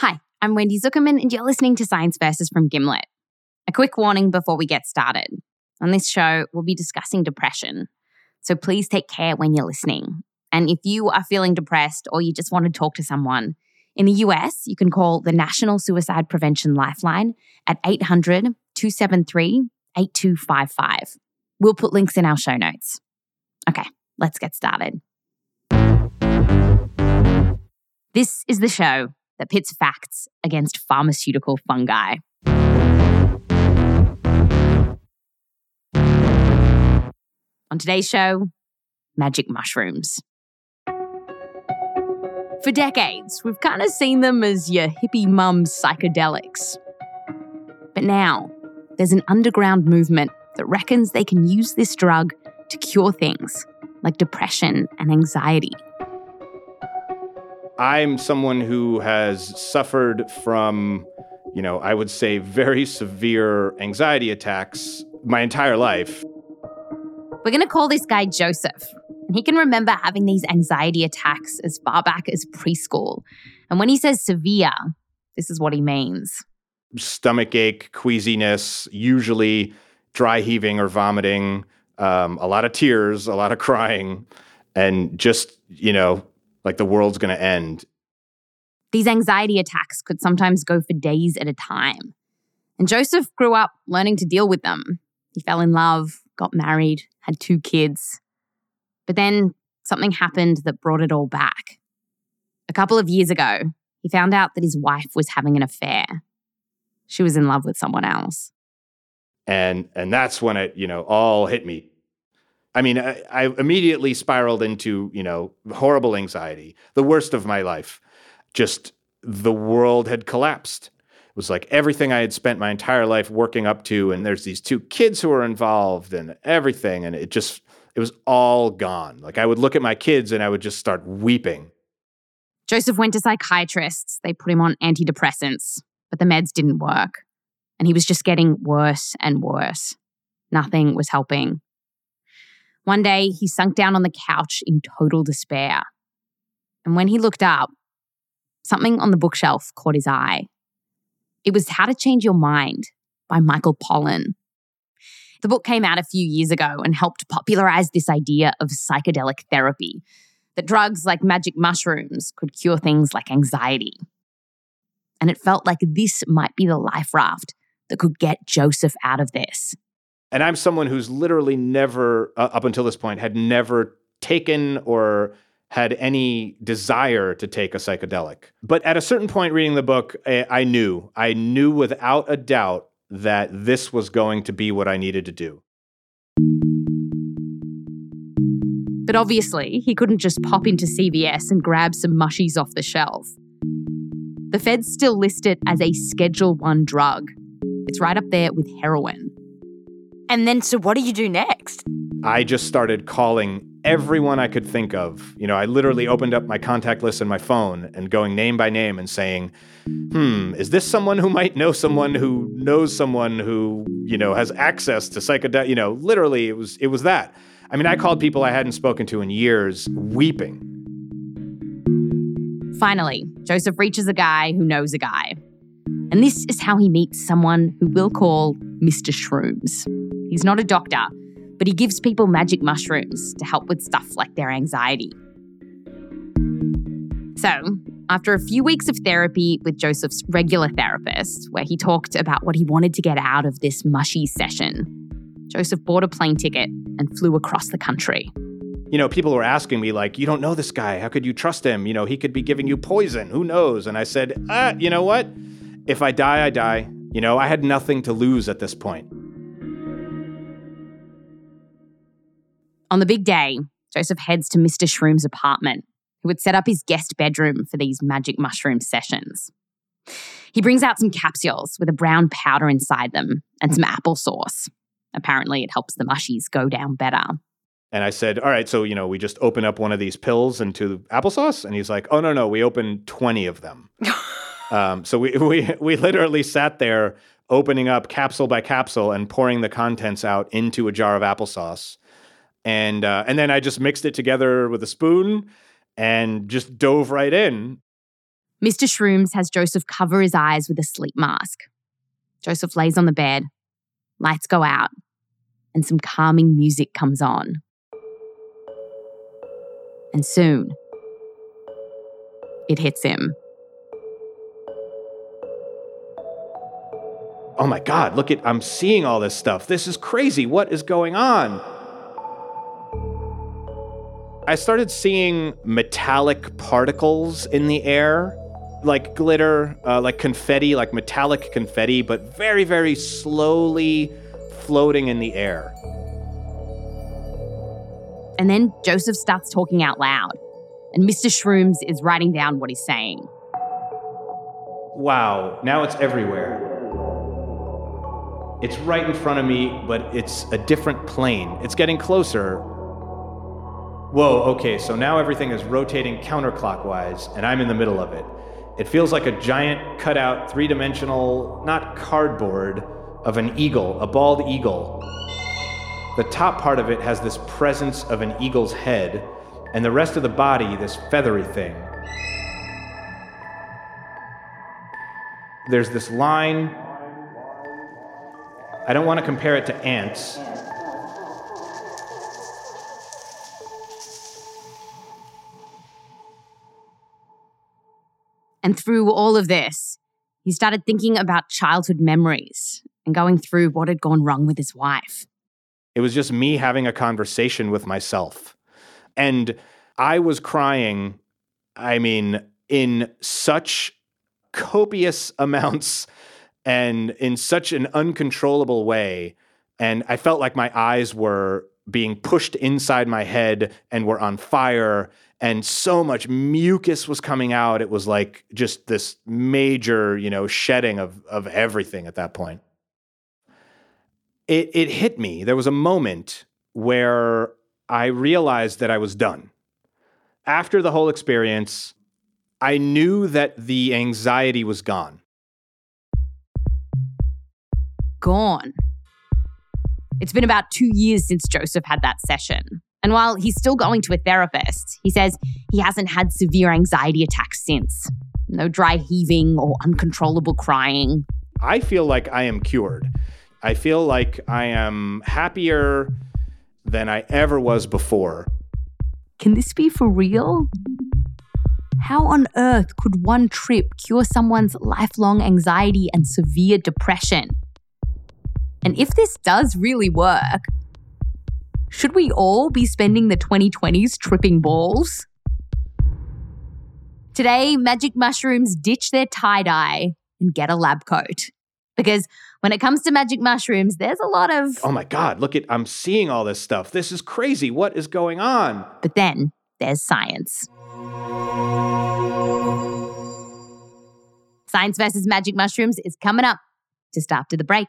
Hi, I'm Wendy Zukerman, and you're listening to Science Versus from Gimlet. A quick warning before we get started. On this show, we'll be discussing depression. So please take care when you're listening. And if you are feeling depressed or you just want to talk to someone, in the US, you can call the National Suicide Prevention Lifeline at 800 273 8255. We'll put links in our show notes. Okay, let's get started. This is the show that pits facts against pharmaceutical fungi. On today's show, magic mushrooms. For decades, we've kind of seen them as your hippie mum's psychedelics. But now, there's an underground movement that reckons they can use this drug to cure things like depression and anxiety. I'm someone who has suffered from, you know, I would say very severe anxiety attacks my entire life. We're going to call this guy Joseph. And he can remember having these anxiety attacks as far back as preschool. And when he says severe, this is what he means stomach ache, queasiness, usually dry heaving or vomiting, um, a lot of tears, a lot of crying, and just, you know, like the world's going to end. These anxiety attacks could sometimes go for days at a time. And Joseph grew up learning to deal with them. He fell in love, got married, had two kids. But then something happened that brought it all back. A couple of years ago, he found out that his wife was having an affair. She was in love with someone else. And and that's when it, you know, all hit me. I mean, I, I immediately spiraled into, you know, horrible anxiety, the worst of my life. Just the world had collapsed It was like everything I had spent my entire life working up to, and there's these two kids who are involved and everything, and it just it was all gone. Like I would look at my kids and I would just start weeping. Joseph went to psychiatrists. They put him on antidepressants, but the meds didn't work. And he was just getting worse and worse. Nothing was helping. One day, he sunk down on the couch in total despair. And when he looked up, something on the bookshelf caught his eye. It was How to Change Your Mind by Michael Pollan. The book came out a few years ago and helped popularize this idea of psychedelic therapy that drugs like magic mushrooms could cure things like anxiety. And it felt like this might be the life raft that could get Joseph out of this. And I'm someone who's literally never, uh, up until this point, had never taken or had any desire to take a psychedelic. But at a certain point reading the book, I, I knew, I knew without a doubt that this was going to be what I needed to do. But obviously, he couldn't just pop into CVS and grab some mushies off the shelf. The feds still list it as a Schedule 1 drug. It's right up there with heroin. And then, so what do you do next? I just started calling everyone I could think of. You know, I literally opened up my contact list in my phone and going name by name and saying, hmm, is this someone who might know someone who knows someone who, you know, has access to psychedelic, you know, literally it was it was that. I mean, I called people I hadn't spoken to in years weeping. Finally, Joseph reaches a guy who knows a guy. And this is how he meets someone who we'll call Mr. Shrooms. He's not a doctor, but he gives people magic mushrooms to help with stuff like their anxiety. So, after a few weeks of therapy with Joseph's regular therapist, where he talked about what he wanted to get out of this mushy session, Joseph bought a plane ticket and flew across the country. You know, people were asking me, like, you don't know this guy. How could you trust him? You know, he could be giving you poison. Who knows? And I said, ah, you know what? If I die, I die. You know, I had nothing to lose at this point. On the big day, Joseph heads to Mr. Shroom's apartment, who had set up his guest bedroom for these magic mushroom sessions. He brings out some capsules with a brown powder inside them and some applesauce. Apparently, it helps the mushies go down better. And I said, All right, so, you know, we just open up one of these pills into applesauce? And he's like, Oh, no, no, we opened 20 of them. um, so we, we, we literally sat there opening up capsule by capsule and pouring the contents out into a jar of applesauce and uh, and then I just mixed it together with a spoon and just dove right in. Mr. Shrooms has Joseph cover his eyes with a sleep mask. Joseph lays on the bed, lights go out, and some calming music comes on. And soon, it hits him. Oh my God, look at, I'm seeing all this stuff. This is crazy. What is going on? I started seeing metallic particles in the air, like glitter, uh, like confetti, like metallic confetti, but very, very slowly floating in the air. And then Joseph starts talking out loud, and Mr. Shrooms is writing down what he's saying. Wow, now it's everywhere. It's right in front of me, but it's a different plane. It's getting closer. Whoa, okay, so now everything is rotating counterclockwise, and I'm in the middle of it. It feels like a giant cutout, three dimensional, not cardboard, of an eagle, a bald eagle. The top part of it has this presence of an eagle's head, and the rest of the body, this feathery thing. There's this line. I don't want to compare it to ants. And through all of this, he started thinking about childhood memories and going through what had gone wrong with his wife. It was just me having a conversation with myself. And I was crying, I mean, in such copious amounts and in such an uncontrollable way. And I felt like my eyes were being pushed inside my head and were on fire and so much mucus was coming out. It was like just this major you know shedding of of everything at that point. It it hit me. There was a moment where i realized that i was done. After the whole experience i knew that the anxiety was gone. Gone. It's been about two years since Joseph had that session. And while he's still going to a therapist, he says he hasn't had severe anxiety attacks since. No dry heaving or uncontrollable crying. I feel like I am cured. I feel like I am happier than I ever was before. Can this be for real? How on earth could one trip cure someone's lifelong anxiety and severe depression? And if this does really work, should we all be spending the 2020s tripping balls? Today, magic mushrooms ditch their tie dye and get a lab coat. Because when it comes to magic mushrooms, there's a lot of. Oh my God, look at, I'm seeing all this stuff. This is crazy. What is going on? But then there's science. Science versus magic mushrooms is coming up just after the break.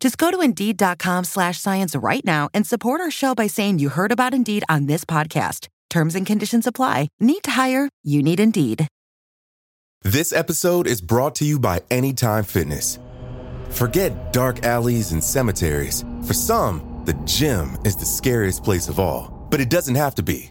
Just go to Indeed.com slash science right now and support our show by saying you heard about Indeed on this podcast. Terms and conditions apply. Need to hire? You need Indeed. This episode is brought to you by Anytime Fitness. Forget dark alleys and cemeteries. For some, the gym is the scariest place of all, but it doesn't have to be.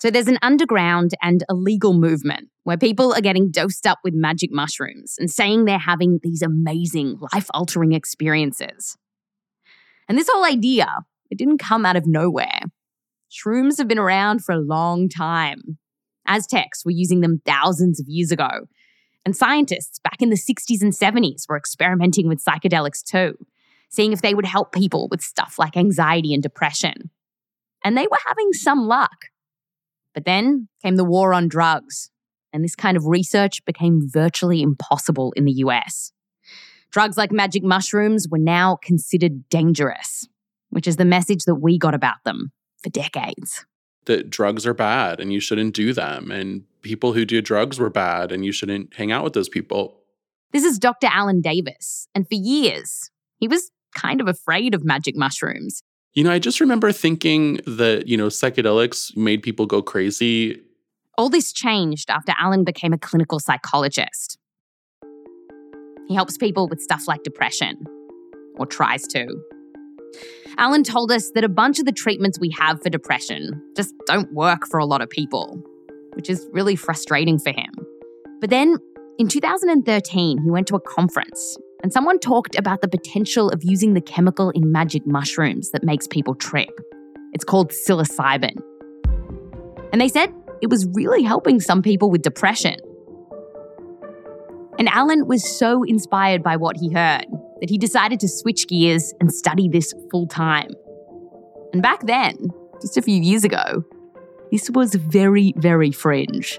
So, there's an underground and illegal movement where people are getting dosed up with magic mushrooms and saying they're having these amazing, life altering experiences. And this whole idea, it didn't come out of nowhere. Shrooms have been around for a long time. Aztecs were using them thousands of years ago. And scientists back in the 60s and 70s were experimenting with psychedelics too, seeing if they would help people with stuff like anxiety and depression. And they were having some luck. But then came the war on drugs, and this kind of research became virtually impossible in the US. Drugs like magic mushrooms were now considered dangerous, which is the message that we got about them for decades. That drugs are bad and you shouldn't do them, and people who do drugs were bad and you shouldn't hang out with those people. This is Dr. Alan Davis, and for years, he was kind of afraid of magic mushrooms. You know, I just remember thinking that, you know, psychedelics made people go crazy. All this changed after Alan became a clinical psychologist. He helps people with stuff like depression, or tries to. Alan told us that a bunch of the treatments we have for depression just don't work for a lot of people, which is really frustrating for him. But then in 2013, he went to a conference and someone talked about the potential of using the chemical in magic mushrooms that makes people trip. It's called psilocybin. And they said it was really helping some people with depression. And Alan was so inspired by what he heard that he decided to switch gears and study this full time. And back then, just a few years ago, this was very, very fringe.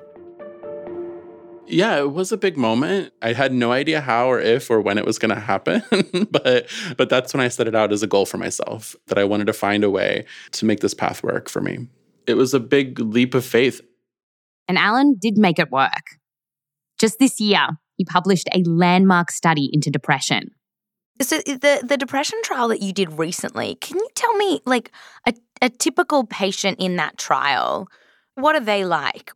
Yeah, it was a big moment. I had no idea how or if or when it was going to happen, but but that's when I set it out as a goal for myself that I wanted to find a way to make this path work for me. It was a big leap of faith. And Alan did make it work. Just this year, he published a landmark study into depression. So the the depression trial that you did recently, can you tell me like a, a typical patient in that trial, what are they like?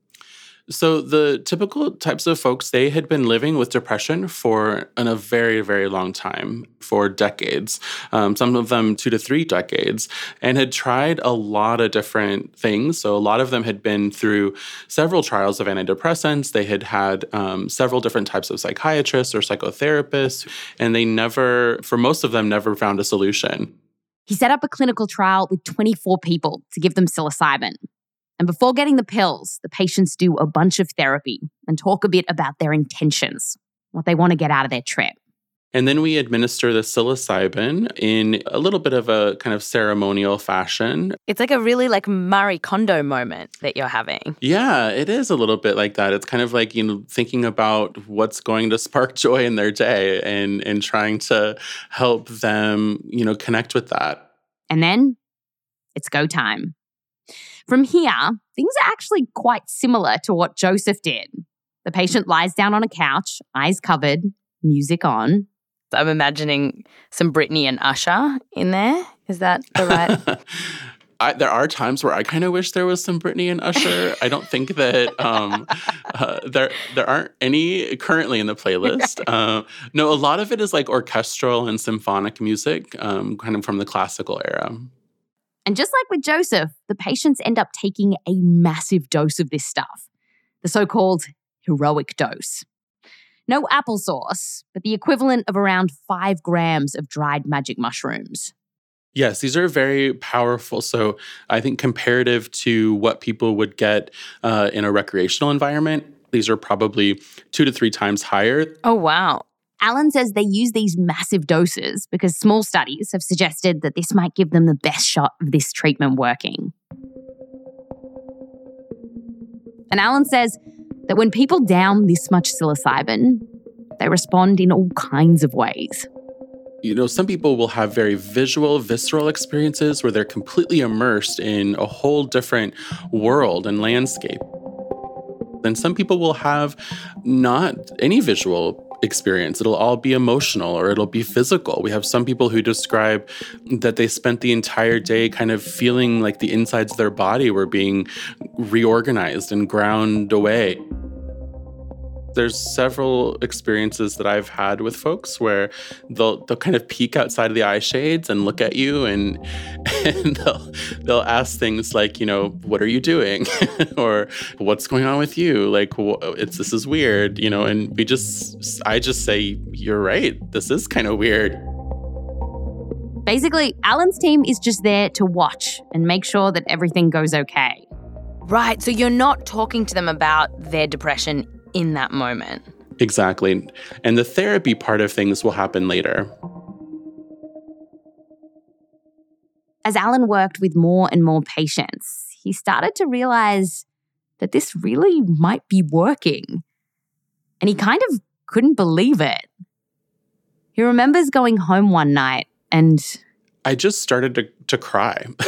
So the typical types of folks, they had been living with depression for in a very, very long time, for decades. Um, some of them two to three decades, and had tried a lot of different things. So a lot of them had been through several trials of antidepressants. They had had um, several different types of psychiatrists or psychotherapists, and they never, for most of them, never found a solution. He set up a clinical trial with 24 people to give them psilocybin. And before getting the pills, the patients do a bunch of therapy and talk a bit about their intentions, what they want to get out of their trip. And then we administer the psilocybin in a little bit of a kind of ceremonial fashion. It's like a really like Marie Kondo moment that you're having. Yeah, it is a little bit like that. It's kind of like, you know, thinking about what's going to spark joy in their day and and trying to help them, you know, connect with that. And then it's go time. From here, things are actually quite similar to what Joseph did. The patient lies down on a couch, eyes covered, music on. I'm imagining some Britney and Usher in there. Is that the right? I, there are times where I kind of wish there was some Britney and Usher. I don't think that um, uh, there there aren't any currently in the playlist. Uh, no, a lot of it is like orchestral and symphonic music, um, kind of from the classical era. And just like with Joseph, the patients end up taking a massive dose of this stuff, the so called heroic dose. No applesauce, but the equivalent of around five grams of dried magic mushrooms. Yes, these are very powerful. So I think comparative to what people would get uh, in a recreational environment, these are probably two to three times higher. Oh, wow. Alan says they use these massive doses because small studies have suggested that this might give them the best shot of this treatment working. And Alan says that when people down this much psilocybin, they respond in all kinds of ways. You know, some people will have very visual, visceral experiences where they're completely immersed in a whole different world and landscape. Then some people will have not any visual experience. It'll all be emotional or it'll be physical. We have some people who describe that they spent the entire day kind of feeling like the insides of their body were being reorganized and ground away. There's several experiences that I've had with folks where they'll they'll kind of peek outside of the eye shades and look at you and and they'll they'll ask things like, you know, what are you doing? or what's going on with you? Like it's this is weird, you know, and we just I just say you're right. This is kind of weird. Basically, Alan's team is just there to watch and make sure that everything goes okay. Right. So you're not talking to them about their depression in that moment. Exactly. And the therapy part of things will happen later. As Alan worked with more and more patients, he started to realize that this really might be working. And he kind of couldn't believe it. He remembers going home one night and I just started to to cry.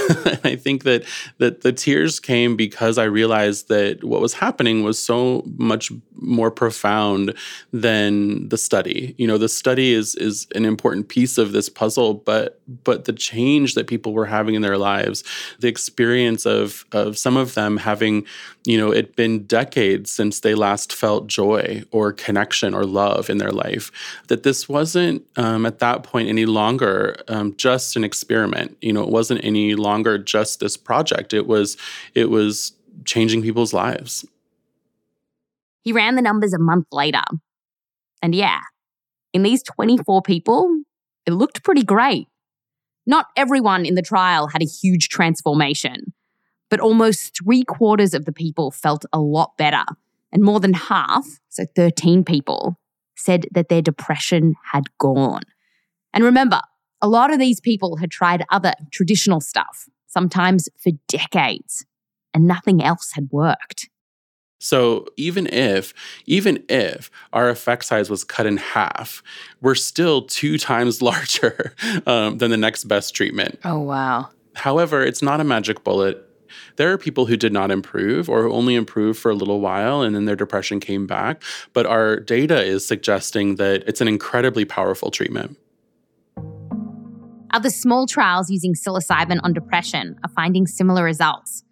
I think that that the tears came because I realized that what was happening was so much more profound than the study. You know, the study is is an important piece of this puzzle, but but the change that people were having in their lives, the experience of of some of them having, you know, it been decades since they last felt joy or connection or love in their life, that this wasn't um, at that point any longer um, just an experiment. You know, it wasn't any longer just this project. It was it was changing people's lives. He ran the numbers a month later. And yeah, in these 24 people, it looked pretty great. Not everyone in the trial had a huge transformation, but almost three quarters of the people felt a lot better. And more than half, so 13 people, said that their depression had gone. And remember, a lot of these people had tried other traditional stuff, sometimes for decades, and nothing else had worked. So even if even if our effect size was cut in half, we're still two times larger um, than the next best treatment. Oh wow! However, it's not a magic bullet. There are people who did not improve or only improved for a little while and then their depression came back. But our data is suggesting that it's an incredibly powerful treatment. Other small trials using psilocybin on depression are finding similar results.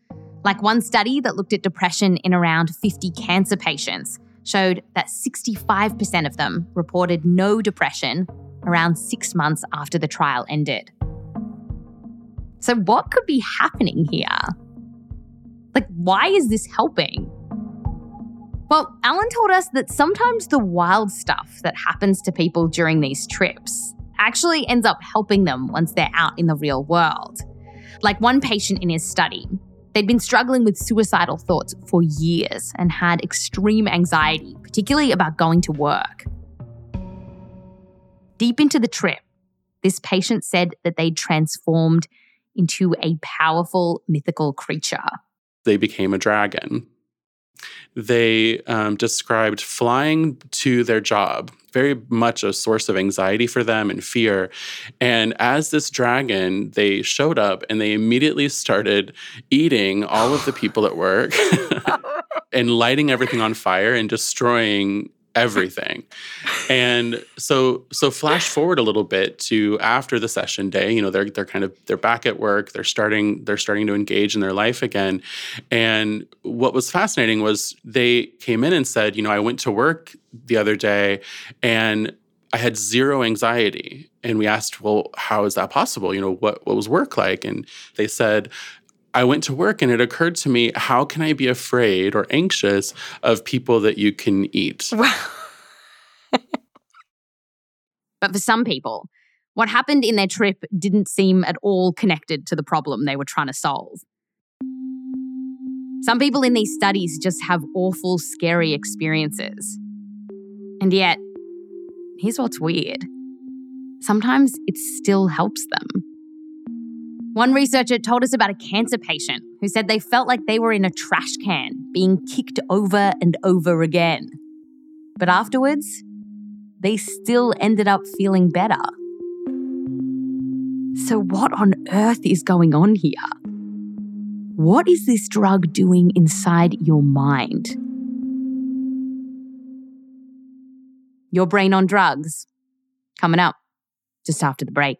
Like one study that looked at depression in around 50 cancer patients showed that 65% of them reported no depression around six months after the trial ended. So, what could be happening here? Like, why is this helping? Well, Alan told us that sometimes the wild stuff that happens to people during these trips actually ends up helping them once they're out in the real world. Like one patient in his study, they'd been struggling with suicidal thoughts for years and had extreme anxiety, particularly about going to work. Deep into the trip, this patient said that they'd transformed into a powerful mythical creature. They became a dragon they um, described flying to their job, very much a source of anxiety for them and fear. And as this dragon, they showed up and they immediately started eating all of the people at work and lighting everything on fire and destroying everything. and so so flash forward a little bit to after the session day, you know, they're they're kind of they're back at work, they're starting they're starting to engage in their life again. And what was fascinating was they came in and said, you know, I went to work the other day and I had zero anxiety. And we asked, well, how is that possible? You know, what what was work like? And they said, I went to work and it occurred to me how can I be afraid or anxious of people that you can eat? but for some people, what happened in their trip didn't seem at all connected to the problem they were trying to solve. Some people in these studies just have awful, scary experiences. And yet, here's what's weird sometimes it still helps them. One researcher told us about a cancer patient who said they felt like they were in a trash can, being kicked over and over again. But afterwards, they still ended up feeling better. So, what on earth is going on here? What is this drug doing inside your mind? Your brain on drugs. Coming up just after the break.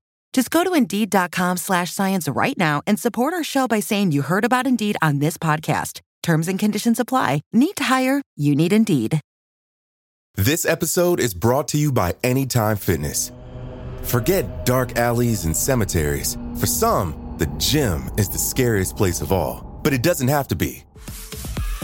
Just go to Indeed.com slash science right now and support our show by saying you heard about Indeed on this podcast. Terms and conditions apply. Need to hire? You need Indeed. This episode is brought to you by Anytime Fitness. Forget dark alleys and cemeteries. For some, the gym is the scariest place of all, but it doesn't have to be.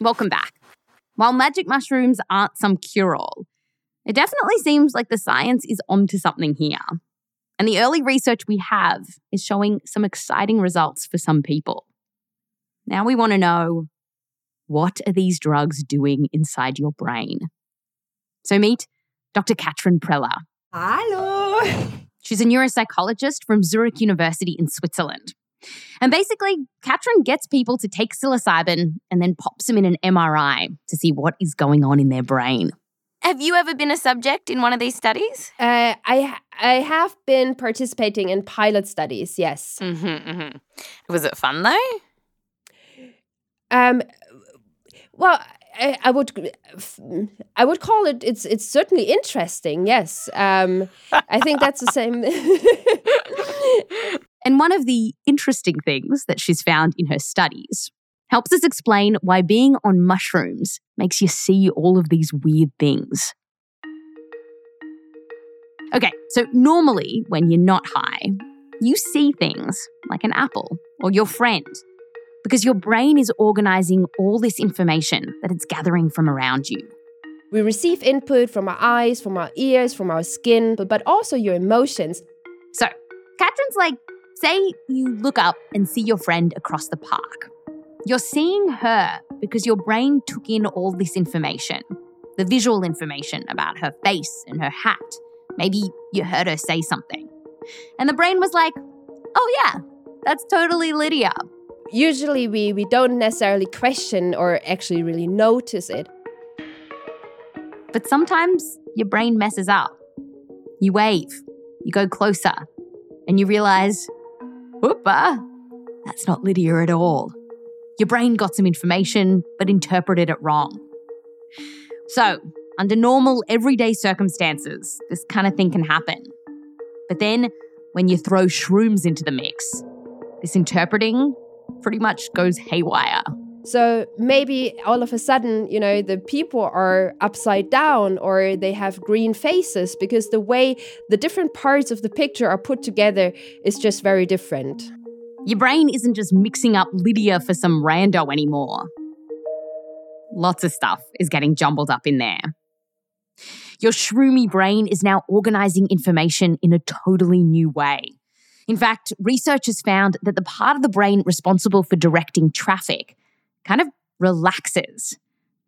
Welcome back. While magic mushrooms aren't some cure all, it definitely seems like the science is onto something here. And the early research we have is showing some exciting results for some people. Now we want to know what are these drugs doing inside your brain? So meet Dr. Katrin Preller. Hello. She's a neuropsychologist from Zurich University in Switzerland. And basically, Katrin gets people to take psilocybin and then pops them in an MRI to see what is going on in their brain. Have you ever been a subject in one of these studies? Uh, I I have been participating in pilot studies. Yes. Mm-hmm, mm-hmm. Was it fun though? Um. Well, I, I would I would call it. It's it's certainly interesting. Yes. Um. I think that's the same. And one of the interesting things that she's found in her studies helps us explain why being on mushrooms makes you see all of these weird things. Okay, so normally when you're not high, you see things like an apple or your friend because your brain is organizing all this information that it's gathering from around you. We receive input from our eyes, from our ears, from our skin, but, but also your emotions. So, Katrin's like, Say you look up and see your friend across the park. You're seeing her because your brain took in all this information the visual information about her face and her hat. Maybe you heard her say something. And the brain was like, oh, yeah, that's totally Lydia. Usually, we, we don't necessarily question or actually really notice it. But sometimes your brain messes up. You wave, you go closer, and you realize That's not Lydia at all. Your brain got some information, but interpreted it wrong. So, under normal, everyday circumstances, this kind of thing can happen. But then, when you throw shrooms into the mix, this interpreting pretty much goes haywire. So maybe all of a sudden, you know, the people are upside down or they have green faces because the way the different parts of the picture are put together is just very different. Your brain isn't just mixing up Lydia for some rando anymore. Lots of stuff is getting jumbled up in there. Your shroomy brain is now organizing information in a totally new way. In fact, researchers found that the part of the brain responsible for directing traffic kind of relaxes.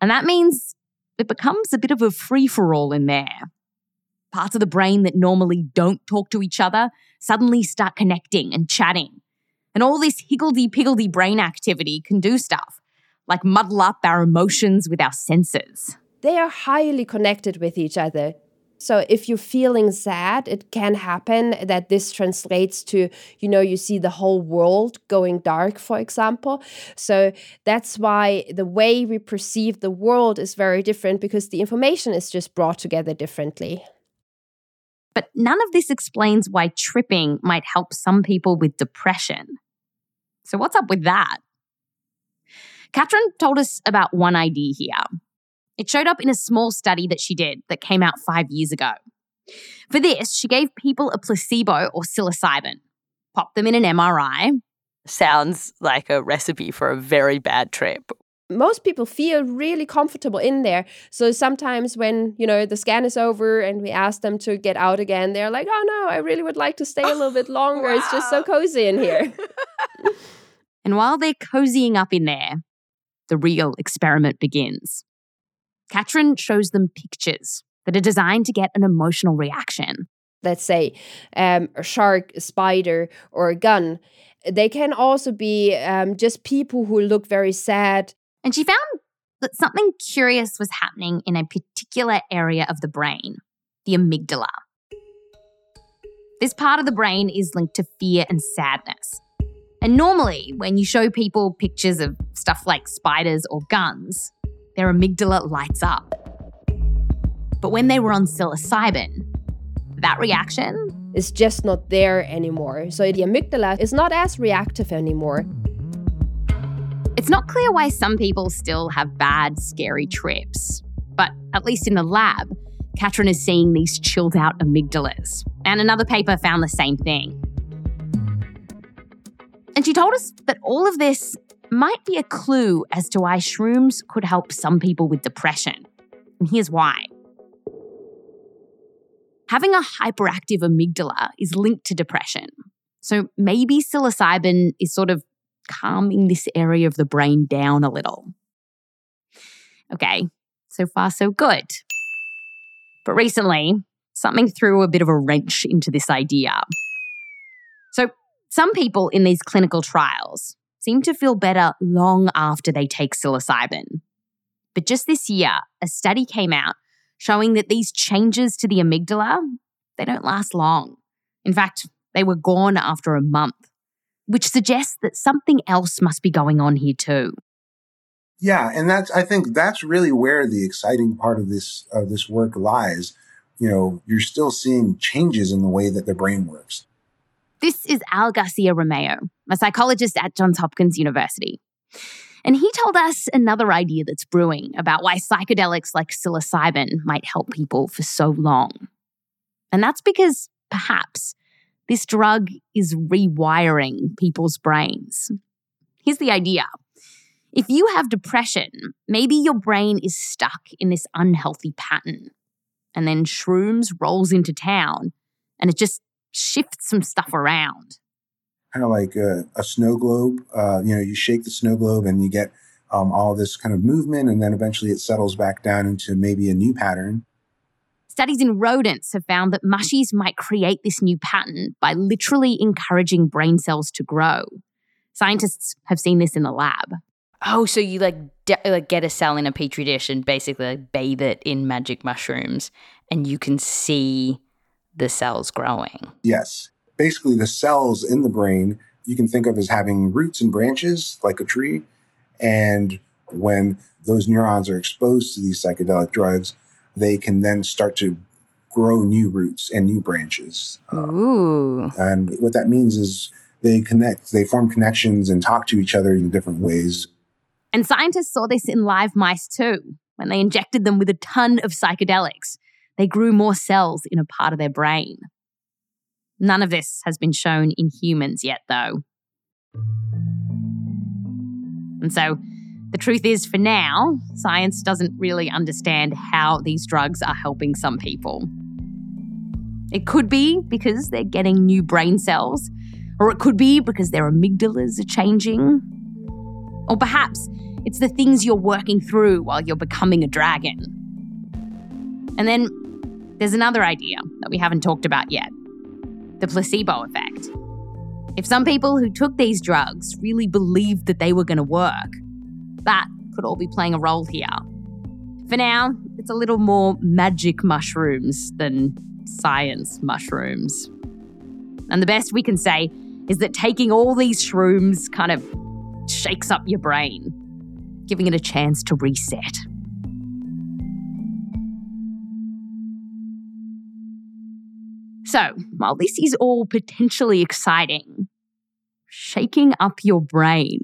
And that means it becomes a bit of a free for all in there. parts of the brain that normally don't talk to each other suddenly start connecting and chatting. And all this higgledy piggledy brain activity can do stuff like muddle up our emotions with our senses. They are highly connected with each other. So if you're feeling sad, it can happen that this translates to, you know, you see the whole world going dark, for example. So that's why the way we perceive the world is very different because the information is just brought together differently. But none of this explains why tripping might help some people with depression. So, what's up with that? Katrin told us about one idea here. It showed up in a small study that she did that came out five years ago. For this, she gave people a placebo or psilocybin, popped them in an MRI. Sounds like a recipe for a very bad trip. Most people feel really comfortable in there. So sometimes when, you know, the scan is over and we ask them to get out again, they're like, "Oh no, I really would like to stay a little bit longer. wow. It's just so cozy in here." and while they're cozying up in there, the real experiment begins. Katrin shows them pictures that are designed to get an emotional reaction. Let's say um, a shark, a spider, or a gun. They can also be um, just people who look very sad. And she found that something curious was happening in a particular area of the brain, the amygdala. This part of the brain is linked to fear and sadness. And normally, when you show people pictures of stuff like spiders or guns, their amygdala lights up. But when they were on psilocybin, that reaction is just not there anymore. So the amygdala is not as reactive anymore. It's not clear why some people still have bad, scary trips. But at least in the lab, Katrin is seeing these chilled out amygdalas. And another paper found the same thing. And she told us that all of this might be a clue as to why shrooms could help some people with depression. And here's why. Having a hyperactive amygdala is linked to depression. So maybe psilocybin is sort of calming this area of the brain down a little. Okay, so far so good. But recently, something threw a bit of a wrench into this idea. So, some people in these clinical trials seem to feel better long after they take psilocybin. But just this year, a study came out showing that these changes to the amygdala, they don't last long. In fact, they were gone after a month, which suggests that something else must be going on here too. Yeah, and that's I think that's really where the exciting part of this of this work lies. You know, you're still seeing changes in the way that the brain works. This is Al Garcia Romeu, a psychologist at Johns Hopkins University. And he told us another idea that's brewing about why psychedelics like psilocybin might help people for so long. And that's because perhaps this drug is rewiring people's brains. Here's the idea if you have depression, maybe your brain is stuck in this unhealthy pattern. And then shrooms rolls into town and it just shift some stuff around. Kind of like a, a snow globe. Uh, you know, you shake the snow globe and you get um, all this kind of movement, and then eventually it settles back down into maybe a new pattern. Studies in rodents have found that mushies might create this new pattern by literally encouraging brain cells to grow. Scientists have seen this in the lab. Oh, so you like de- like get a cell in a petri dish and basically like bathe it in magic mushrooms, and you can see the cells growing. Yes. Basically, the cells in the brain you can think of as having roots and branches like a tree. And when those neurons are exposed to these psychedelic drugs, they can then start to grow new roots and new branches. Ooh. Uh, and what that means is they connect, they form connections and talk to each other in different ways. And scientists saw this in live mice too, when they injected them with a ton of psychedelics they grew more cells in a part of their brain. None of this has been shown in humans yet, though. And so, the truth is, for now, science doesn't really understand how these drugs are helping some people. It could be because they're getting new brain cells, or it could be because their amygdalas are changing. Or perhaps it's the things you're working through while you're becoming a dragon. And then There's another idea that we haven't talked about yet the placebo effect. If some people who took these drugs really believed that they were going to work, that could all be playing a role here. For now, it's a little more magic mushrooms than science mushrooms. And the best we can say is that taking all these shrooms kind of shakes up your brain, giving it a chance to reset. So, while this is all potentially exciting, shaking up your brain,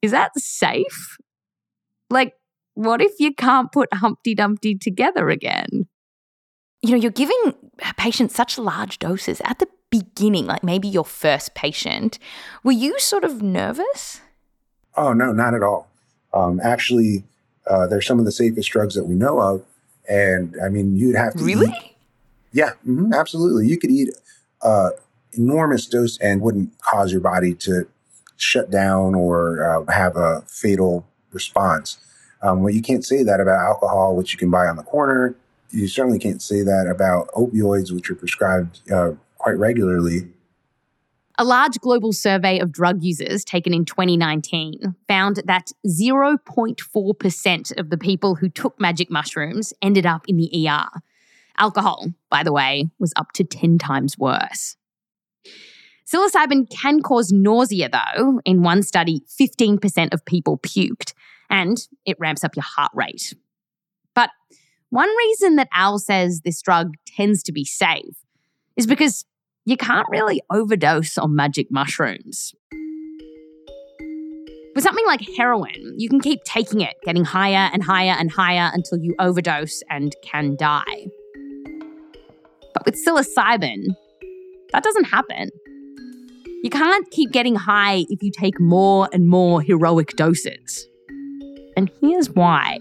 is that safe? Like, what if you can't put Humpty Dumpty together again? You know, you're giving patients such large doses at the beginning, like maybe your first patient. Were you sort of nervous? Oh, no, not at all. Um, actually, uh, they're some of the safest drugs that we know of. And I mean, you'd have to. Really? Eat, yeah, mm-hmm, absolutely. You could eat uh, enormous dose and wouldn't cause your body to shut down or uh, have a fatal response. Um, well, you can't say that about alcohol, which you can buy on the corner. You certainly can't say that about opioids, which are prescribed uh, quite regularly. A large global survey of drug users taken in 2019 found that 0.4% of the people who took magic mushrooms ended up in the ER. Alcohol, by the way, was up to 10 times worse. Psilocybin can cause nausea, though. In one study, 15% of people puked, and it ramps up your heart rate. But one reason that Al says this drug tends to be safe is because you can't really overdose on magic mushrooms. With something like heroin, you can keep taking it, getting higher and higher and higher until you overdose and can die. But with psilocybin, that doesn't happen. You can't keep getting high if you take more and more heroic doses. And here's why.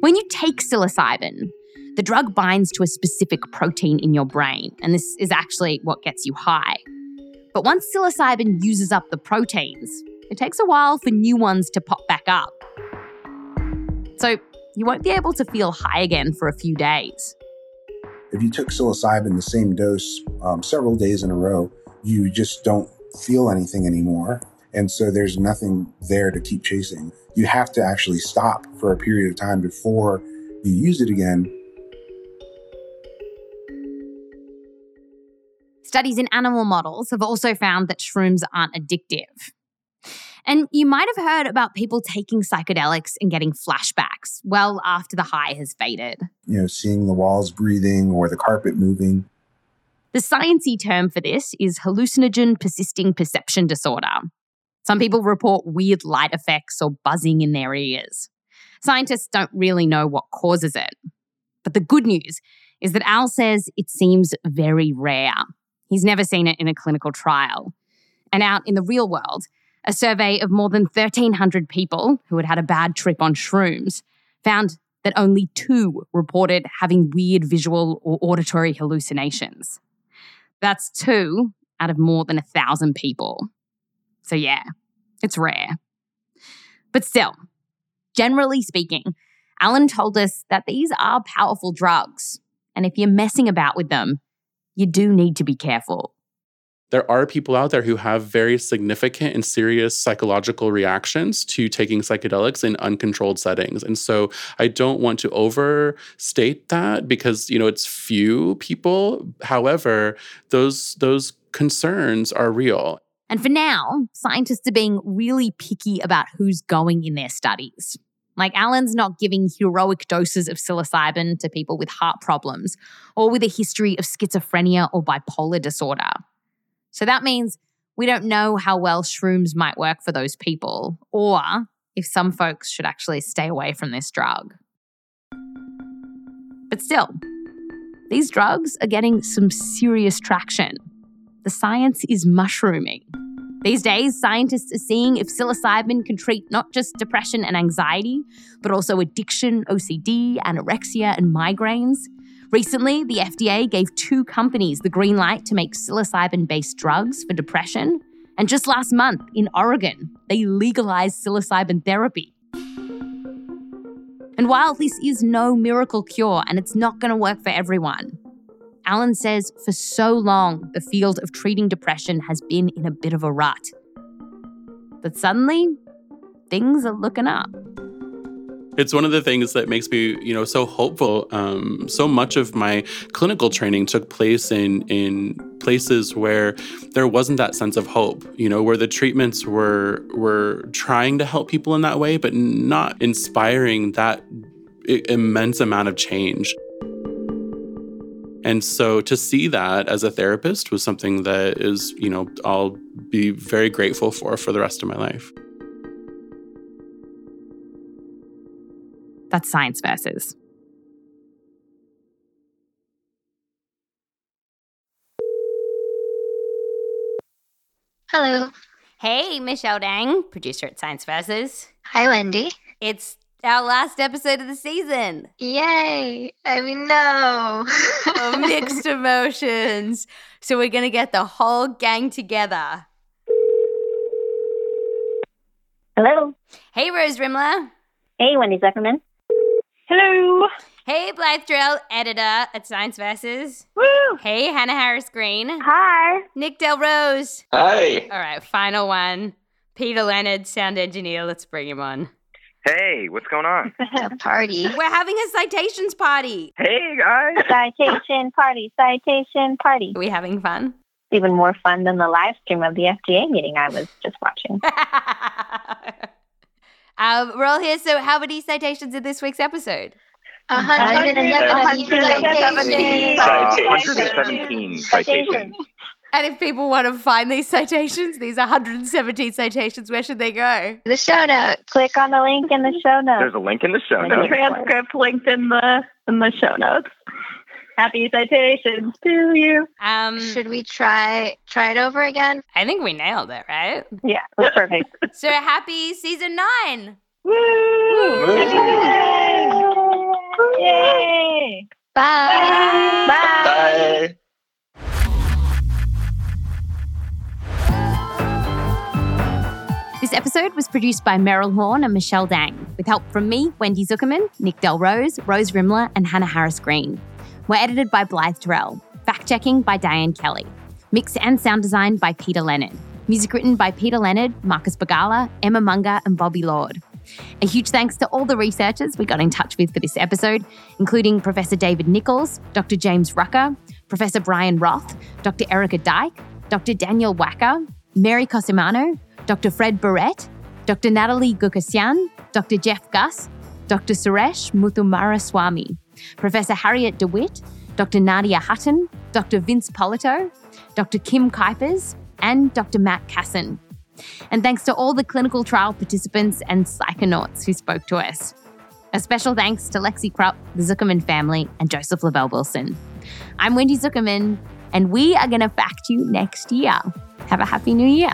When you take psilocybin, the drug binds to a specific protein in your brain, and this is actually what gets you high. But once psilocybin uses up the proteins, it takes a while for new ones to pop back up. So you won't be able to feel high again for a few days. If you took psilocybin the same dose um, several days in a row, you just don't feel anything anymore. And so there's nothing there to keep chasing. You have to actually stop for a period of time before you use it again. Studies in animal models have also found that shrooms aren't addictive. And you might have heard about people taking psychedelics and getting flashbacks well after the high has faded. You know, seeing the walls breathing or the carpet moving. The sciencey term for this is hallucinogen persisting perception disorder. Some people report weird light effects or buzzing in their ears. Scientists don't really know what causes it. But the good news is that Al says it seems very rare. He's never seen it in a clinical trial. And out in the real world, a survey of more than 1,300 people who had had a bad trip on shrooms found that only two reported having weird visual or auditory hallucinations. That's two out of more than a thousand people. So, yeah, it's rare. But still, generally speaking, Alan told us that these are powerful drugs. And if you're messing about with them, you do need to be careful there are people out there who have very significant and serious psychological reactions to taking psychedelics in uncontrolled settings. And so I don't want to overstate that because, you know, it's few people. However, those those concerns are real. And for now, scientists are being really picky about who's going in their studies. Like Alan's not giving heroic doses of psilocybin to people with heart problems or with a history of schizophrenia or bipolar disorder. So that means we don't know how well shrooms might work for those people, or if some folks should actually stay away from this drug. But still, these drugs are getting some serious traction. The science is mushrooming. These days, scientists are seeing if psilocybin can treat not just depression and anxiety, but also addiction, OCD, anorexia, and migraines. Recently, the FDA gave two companies the green light to make psilocybin based drugs for depression. And just last month in Oregon, they legalized psilocybin therapy. And while this is no miracle cure and it's not going to work for everyone, Alan says for so long the field of treating depression has been in a bit of a rut. But suddenly, things are looking up. It's one of the things that makes me, you know, so hopeful. Um, so much of my clinical training took place in in places where there wasn't that sense of hope. You know, where the treatments were were trying to help people in that way, but not inspiring that immense amount of change. And so to see that as a therapist was something that is, you know, I'll be very grateful for for the rest of my life. That's Science Versus. Hello. Hey, Michelle Dang, producer at Science Versus. Hi, Wendy. It's our last episode of the season. Yay. I mean, no. oh, mixed emotions. So we're going to get the whole gang together. Hello. Hey, Rose Rimler. Hey, Wendy Zukerman. Hello. Hey, Blythe Terrell, editor at Science Versus. Woo! Hey, Hannah Harris Green. Hi. Nick DelRose. Hi. All right, final one. Peter Leonard, sound engineer. Let's bring him on. Hey, what's going on? a party. We're having a citations party. Hey, guys. Citation party, citation party. Are we having fun? Even more fun than the live stream of the FDA meeting I was just watching. um, we're all here. So, how many citations in this week's episode? 117 citations. 117 citations. And if people want to find these citations, these 117 citations, where should they go? The show notes. Click on the link in the show notes. There's a link in the show The notes. transcript linked in the in the show notes. Happy citations to you. Um, Should we try try it over again? I think we nailed it, right? Yeah, that's perfect. So happy season nine. Woo! Yay! Bye. Bye. This episode was produced by Meryl Horn and Michelle Dang, with help from me, Wendy Zukerman, Nick DelRose, Rose Rimler, and Hannah Harris Green. We're edited by Blythe Terrell. Fact checking by Diane Kelly. Mix and sound design by Peter Leonard. Music written by Peter Leonard, Marcus Bagala, Emma Munger, and Bobby Lord. A huge thanks to all the researchers we got in touch with for this episode, including Professor David Nichols, Dr. James Rucker, Professor Bryan Roth, Dr. Erika Dyck, Dr. Daniel Wacker, Mary Cosimano, Dr. Fred Barrett, Dr. Natalie Gukasyan, Dr. Jeff Guss, Dr. Suresh Muthukumaraswamy, Professor Harriet de Wit, Dr. Nadia Hutten, Dr. Vince Polito, Dr. Kim Kuypers, and Dr. Matt Casson. And thanks to all the clinical trial participants and psychonauts who spoke to us. A special thanks to Lexi Krupp, the Zukerman family, and Joseph Lavelle Wilson. I'm Wendy Zukerman, and we are going to fact you next year. Have a happy new year.